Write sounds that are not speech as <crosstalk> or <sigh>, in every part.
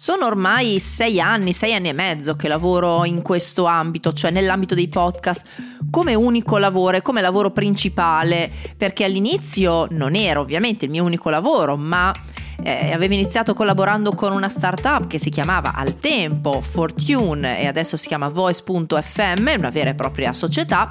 Sono ormai sei anni, sei anni e mezzo che lavoro in questo ambito, cioè nell'ambito dei podcast, come unico lavoro e come lavoro principale, perché all'inizio non era ovviamente il mio unico lavoro, ma eh, avevo iniziato collaborando con una startup che si chiamava al tempo Fortune e adesso si chiama Voice.fm, una vera e propria società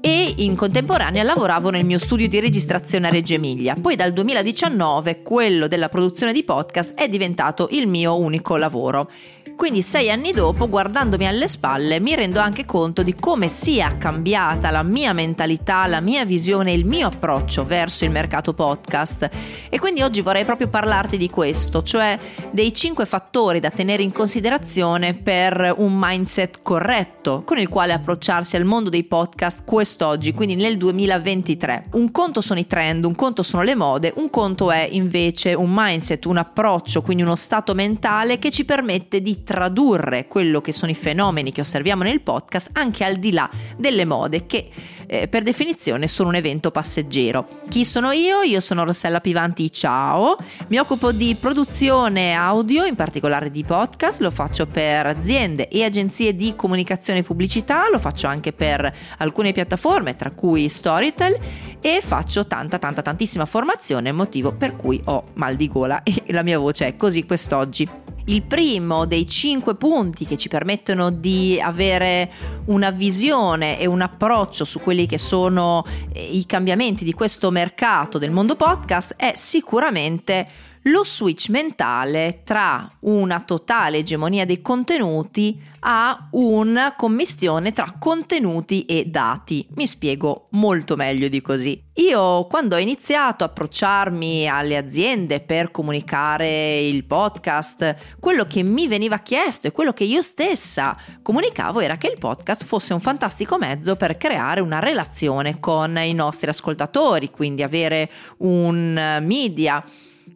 e in contemporanea lavoravo nel mio studio di registrazione a Reggio Emilia. Poi dal 2019 quello della produzione di podcast è diventato il mio unico lavoro. Quindi sei anni dopo, guardandomi alle spalle, mi rendo anche conto di come sia cambiata la mia mentalità, la mia visione, il mio approccio verso il mercato podcast. E quindi oggi vorrei proprio parlarti di questo, cioè dei cinque fattori da tenere in considerazione per un mindset corretto con il quale approcciarsi al mondo dei podcast quest'oggi, quindi nel 2023. Un conto sono i trend, un conto sono le mode, un conto è invece un mindset, un approccio, quindi uno stato mentale che ci permette di tradurre quello che sono i fenomeni che osserviamo nel podcast anche al di là delle mode che eh, per definizione sono un evento passeggero. Chi sono io? Io sono Rossella Pivanti, ciao, mi occupo di produzione audio, in particolare di podcast, lo faccio per aziende e agenzie di comunicazione e pubblicità, lo faccio anche per alcune piattaforme, tra cui Storytel e faccio tanta tanta tantissima formazione, motivo per cui ho mal di gola <laughs> e la mia voce è così quest'oggi. Il primo dei cinque punti che ci permettono di avere una visione e un approccio su quelli che sono eh, i cambiamenti di questo mercato del mondo podcast è sicuramente lo switch mentale tra una totale egemonia dei contenuti a una commistione tra contenuti e dati. Mi spiego molto meglio di così. Io quando ho iniziato a approcciarmi alle aziende per comunicare il podcast, quello che mi veniva chiesto e quello che io stessa comunicavo era che il podcast fosse un fantastico mezzo per creare una relazione con i nostri ascoltatori, quindi avere un media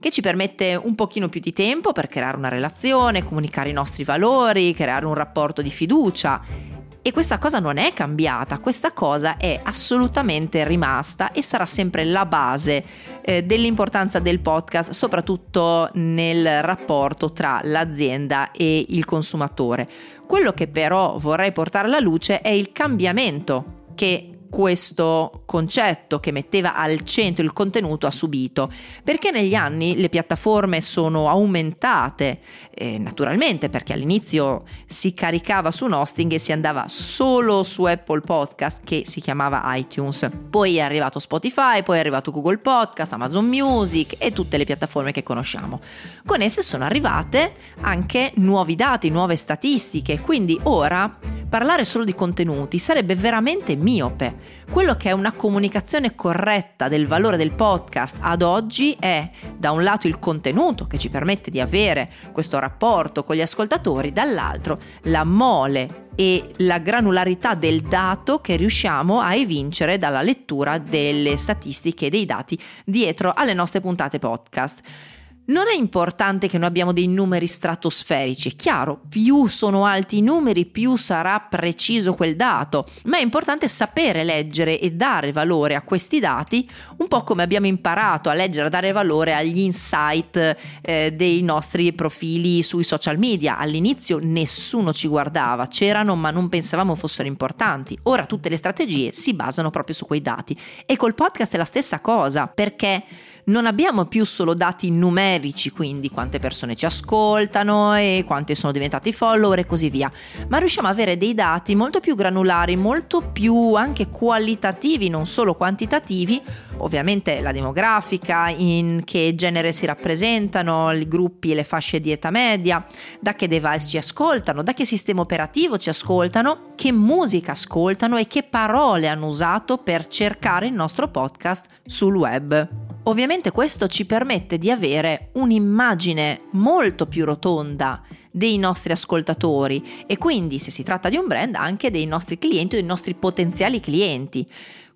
che ci permette un pochino più di tempo per creare una relazione, comunicare i nostri valori, creare un rapporto di fiducia. E questa cosa non è cambiata, questa cosa è assolutamente rimasta e sarà sempre la base eh, dell'importanza del podcast, soprattutto nel rapporto tra l'azienda e il consumatore. Quello che però vorrei portare alla luce è il cambiamento che questo concetto che metteva al centro il contenuto ha subito, perché negli anni le piattaforme sono aumentate, eh, naturalmente perché all'inizio si caricava su un hosting e si andava solo su Apple Podcast che si chiamava iTunes, poi è arrivato Spotify, poi è arrivato Google Podcast, Amazon Music e tutte le piattaforme che conosciamo. Con esse sono arrivate anche nuovi dati, nuove statistiche, quindi ora parlare solo di contenuti sarebbe veramente miope. Quello che è una comunicazione corretta del valore del podcast ad oggi è da un lato il contenuto che ci permette di avere questo rapporto con gli ascoltatori, dall'altro la mole e la granularità del dato che riusciamo a evincere dalla lettura delle statistiche e dei dati dietro alle nostre puntate podcast. Non è importante che noi abbiamo dei numeri stratosferici, è chiaro, più sono alti i numeri, più sarà preciso quel dato, ma è importante sapere leggere e dare valore a questi dati, un po' come abbiamo imparato a leggere e dare valore agli insight eh, dei nostri profili sui social media. All'inizio nessuno ci guardava, c'erano ma non pensavamo fossero importanti. Ora tutte le strategie si basano proprio su quei dati e col podcast è la stessa cosa, perché non abbiamo più solo dati numerici, quindi quante persone ci ascoltano e quante sono diventati follower e così via, ma riusciamo ad avere dei dati molto più granulari, molto più anche qualitativi, non solo quantitativi, ovviamente la demografica, in che genere si rappresentano, i gruppi e le fasce di età media, da che device ci ascoltano, da che sistema operativo ci ascoltano, che musica ascoltano e che parole hanno usato per cercare il nostro podcast sul web. Ovviamente questo ci permette di avere un'immagine molto più rotonda dei nostri ascoltatori e quindi se si tratta di un brand anche dei nostri clienti o dei nostri potenziali clienti.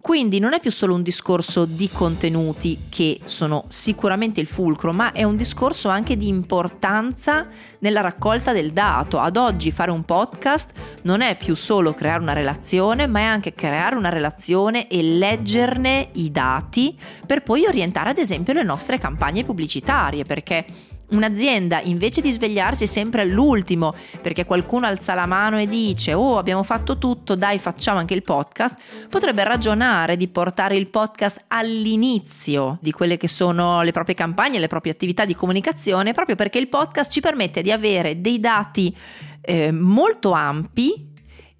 Quindi non è più solo un discorso di contenuti che sono sicuramente il fulcro, ma è un discorso anche di importanza nella raccolta del dato. Ad oggi fare un podcast non è più solo creare una relazione, ma è anche creare una relazione e leggerne i dati per poi orientare ad esempio le nostre campagne pubblicitarie, perché Un'azienda invece di svegliarsi sempre all'ultimo perché qualcuno alza la mano e dice oh abbiamo fatto tutto, dai facciamo anche il podcast, potrebbe ragionare di portare il podcast all'inizio di quelle che sono le proprie campagne, le proprie attività di comunicazione, proprio perché il podcast ci permette di avere dei dati eh, molto ampi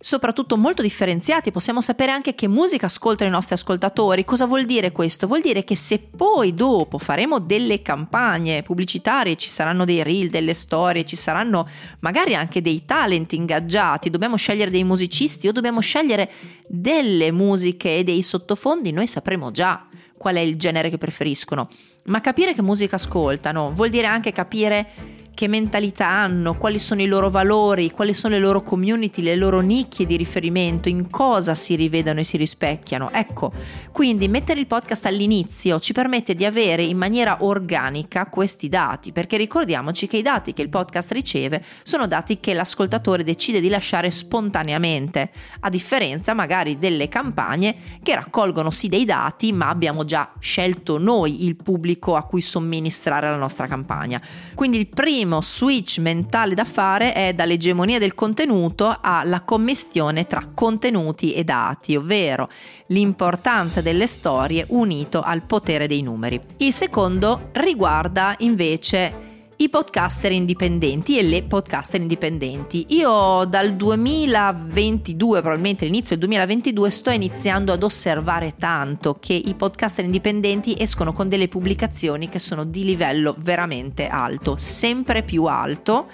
soprattutto molto differenziati, possiamo sapere anche che musica ascoltano i nostri ascoltatori. Cosa vuol dire questo? Vuol dire che se poi dopo faremo delle campagne pubblicitarie, ci saranno dei reel, delle storie, ci saranno magari anche dei talent ingaggiati, dobbiamo scegliere dei musicisti o dobbiamo scegliere delle musiche e dei sottofondi, noi sapremo già qual è il genere che preferiscono. Ma capire che musica ascoltano vuol dire anche capire che mentalità hanno, quali sono i loro valori, quali sono le loro community, le loro nicchie di riferimento, in cosa si rivedono e si rispecchiano. Ecco, quindi mettere il podcast all'inizio ci permette di avere in maniera organica questi dati, perché ricordiamoci che i dati che il podcast riceve sono dati che l'ascoltatore decide di lasciare spontaneamente, a differenza magari delle campagne che raccolgono sì dei dati, ma abbiamo già scelto noi il pubblico a cui somministrare la nostra campagna. Quindi il primo primo switch mentale da fare è dall'egemonia del contenuto alla commistione tra contenuti e dati, ovvero l'importanza delle storie unito al potere dei numeri. Il secondo riguarda invece i podcaster indipendenti e le podcaster indipendenti. Io dal 2022, probabilmente all'inizio del 2022, sto iniziando ad osservare tanto che i podcaster indipendenti escono con delle pubblicazioni che sono di livello veramente alto, sempre più alto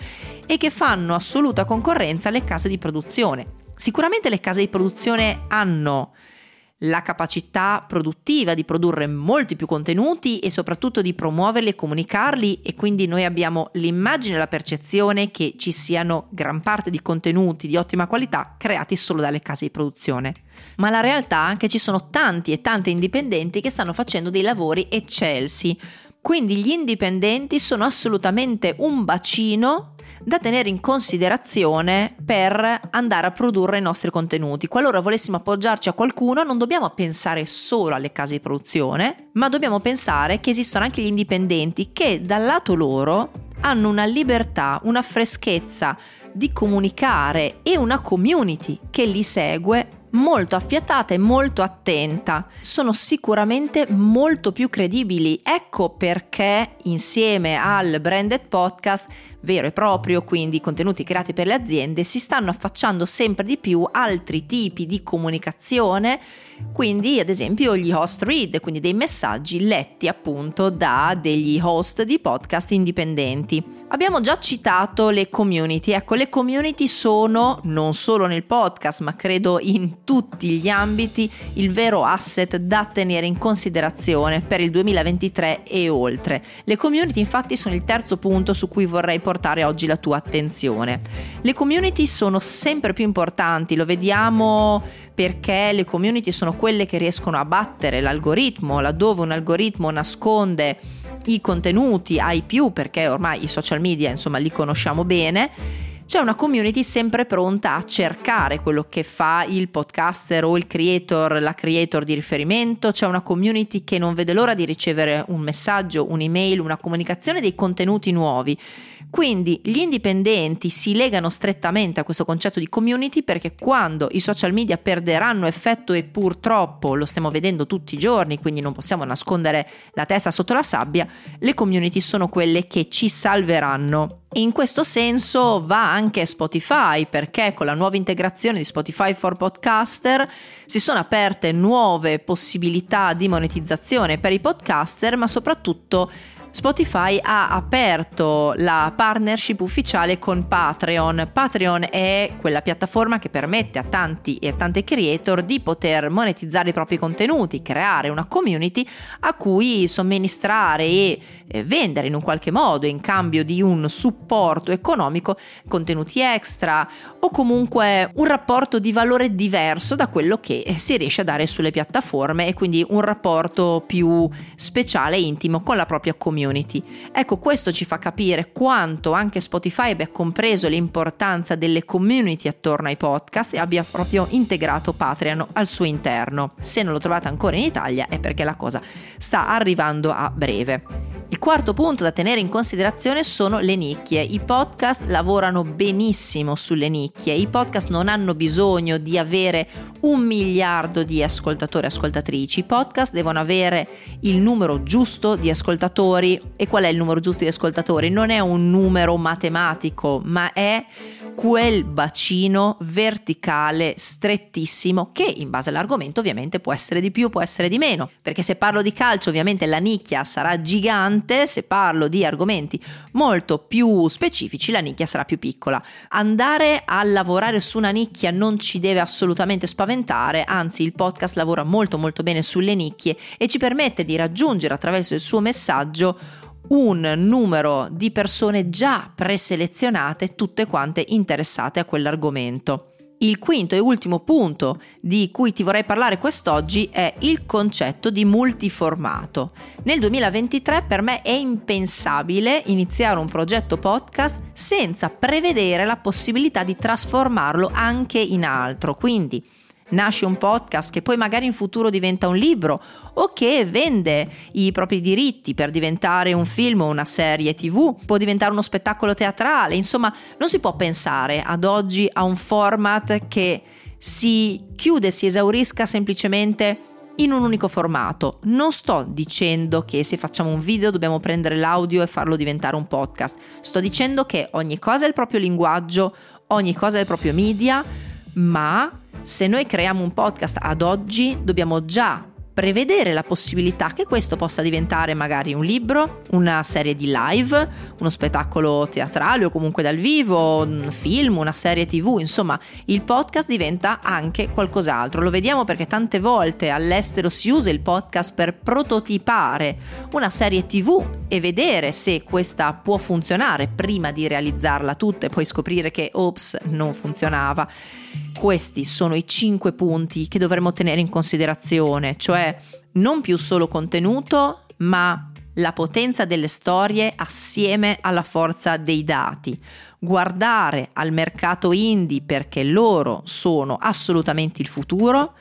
e che fanno assoluta concorrenza alle case di produzione. Sicuramente le case di produzione hanno la capacità produttiva di produrre molti più contenuti e soprattutto di promuoverli e comunicarli e quindi noi abbiamo l'immagine e la percezione che ci siano gran parte di contenuti di ottima qualità creati solo dalle case di produzione. Ma la realtà è che ci sono tanti e tante indipendenti che stanno facendo dei lavori eccelsi. Quindi gli indipendenti sono assolutamente un bacino da tenere in considerazione per andare a produrre i nostri contenuti. Qualora volessimo appoggiarci a qualcuno, non dobbiamo pensare solo alle case di produzione, ma dobbiamo pensare che esistono anche gli indipendenti che dal lato loro hanno una libertà, una freschezza di comunicare e una community che li segue molto affiatata e molto attenta. Sono sicuramente molto più credibili. Ecco perché insieme al branded podcast vero e proprio, quindi contenuti creati per le aziende, si stanno affacciando sempre di più altri tipi di comunicazione, quindi ad esempio gli host read, quindi dei messaggi letti appunto da degli host di podcast indipendenti. Abbiamo già citato le community, ecco le community sono non solo nel podcast ma credo in tutti gli ambiti il vero asset da tenere in considerazione per il 2023 e oltre. Le community infatti sono il terzo punto su cui vorrei portare oggi la tua attenzione. Le community sono sempre più importanti, lo vediamo perché le community sono quelle che riescono a battere l'algoritmo, laddove un algoritmo nasconde i contenuti ai più perché ormai i social media insomma li conosciamo bene c'è una community sempre pronta a cercare quello che fa il podcaster o il creator, la creator di riferimento, c'è una community che non vede l'ora di ricevere un messaggio, un'email, una comunicazione dei contenuti nuovi. Quindi gli indipendenti si legano strettamente a questo concetto di community perché quando i social media perderanno effetto e purtroppo lo stiamo vedendo tutti i giorni, quindi non possiamo nascondere la testa sotto la sabbia, le community sono quelle che ci salveranno. In questo senso va anche Spotify perché con la nuova integrazione di Spotify for Podcaster si sono aperte nuove possibilità di monetizzazione per i podcaster ma soprattutto Spotify ha aperto la partnership ufficiale con Patreon. Patreon è quella piattaforma che permette a tanti e a tante creator di poter monetizzare i propri contenuti, creare una community a cui somministrare e vendere in un qualche modo in cambio di un supporto economico contenuti extra o comunque un rapporto di valore diverso da quello che si riesce a dare sulle piattaforme e quindi un rapporto più speciale e intimo con la propria community community. Ecco, questo ci fa capire quanto anche Spotify abbia compreso l'importanza delle community attorno ai podcast e abbia proprio integrato Patreon al suo interno. Se non lo trovate ancora in Italia è perché la cosa sta arrivando a breve. Il quarto punto da tenere in considerazione sono le nicchie. I podcast lavorano benissimo sulle nicchie. I podcast non hanno bisogno di avere un miliardo di ascoltatori e ascoltatrici. I podcast devono avere il numero giusto di ascoltatori. E qual è il numero giusto di ascoltatori? Non è un numero matematico, ma è quel bacino verticale strettissimo che in base all'argomento ovviamente può essere di più, può essere di meno, perché se parlo di calcio ovviamente la nicchia sarà gigante, se parlo di argomenti molto più specifici la nicchia sarà più piccola. Andare a lavorare su una nicchia non ci deve assolutamente spaventare, anzi il podcast lavora molto molto bene sulle nicchie e ci permette di raggiungere attraverso il suo messaggio un numero di persone già preselezionate, tutte quante interessate a quell'argomento. Il quinto e ultimo punto di cui ti vorrei parlare quest'oggi è il concetto di multiformato. Nel 2023 per me è impensabile iniziare un progetto podcast senza prevedere la possibilità di trasformarlo anche in altro. Quindi nasce un podcast che poi magari in futuro diventa un libro o che vende i propri diritti per diventare un film o una serie tv, può diventare uno spettacolo teatrale, insomma non si può pensare ad oggi a un format che si chiude, si esaurisca semplicemente in un unico formato. Non sto dicendo che se facciamo un video dobbiamo prendere l'audio e farlo diventare un podcast. Sto dicendo che ogni cosa ha il proprio linguaggio, ogni cosa ha il proprio media, ma se noi creiamo un podcast ad oggi dobbiamo già prevedere la possibilità che questo possa diventare magari un libro, una serie di live, uno spettacolo teatrale o comunque dal vivo, un film, una serie tv, insomma il podcast diventa anche qualcos'altro. Lo vediamo perché tante volte all'estero si usa il podcast per prototipare una serie tv e vedere se questa può funzionare prima di realizzarla tutta e poi scoprire che ops non funzionava. Questi sono i cinque punti che dovremmo tenere in considerazione, cioè non più solo contenuto, ma la potenza delle storie assieme alla forza dei dati. Guardare al mercato indie perché loro sono assolutamente il futuro.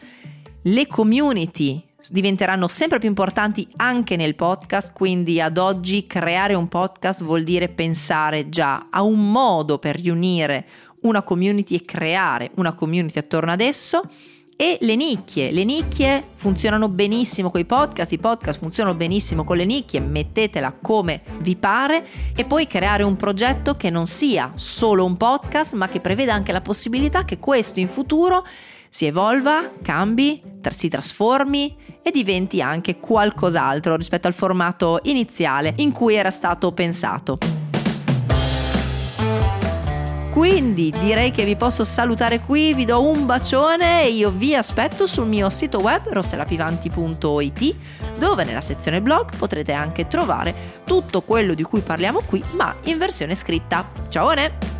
Le community diventeranno sempre più importanti anche nel podcast, quindi ad oggi creare un podcast vuol dire pensare già a un modo per riunire una community e creare una community attorno ad esso. E le nicchie, le nicchie funzionano benissimo con i podcast, i podcast funzionano benissimo con le nicchie, mettetela come vi pare e poi creare un progetto che non sia solo un podcast, ma che preveda anche la possibilità che questo in futuro si evolva, cambi, si trasformi e diventi anche qualcos'altro rispetto al formato iniziale in cui era stato pensato. Quindi direi che vi posso salutare qui, vi do un bacione e io vi aspetto sul mio sito web rosselapivanti.it dove nella sezione blog potrete anche trovare tutto quello di cui parliamo qui ma in versione scritta. Ciao!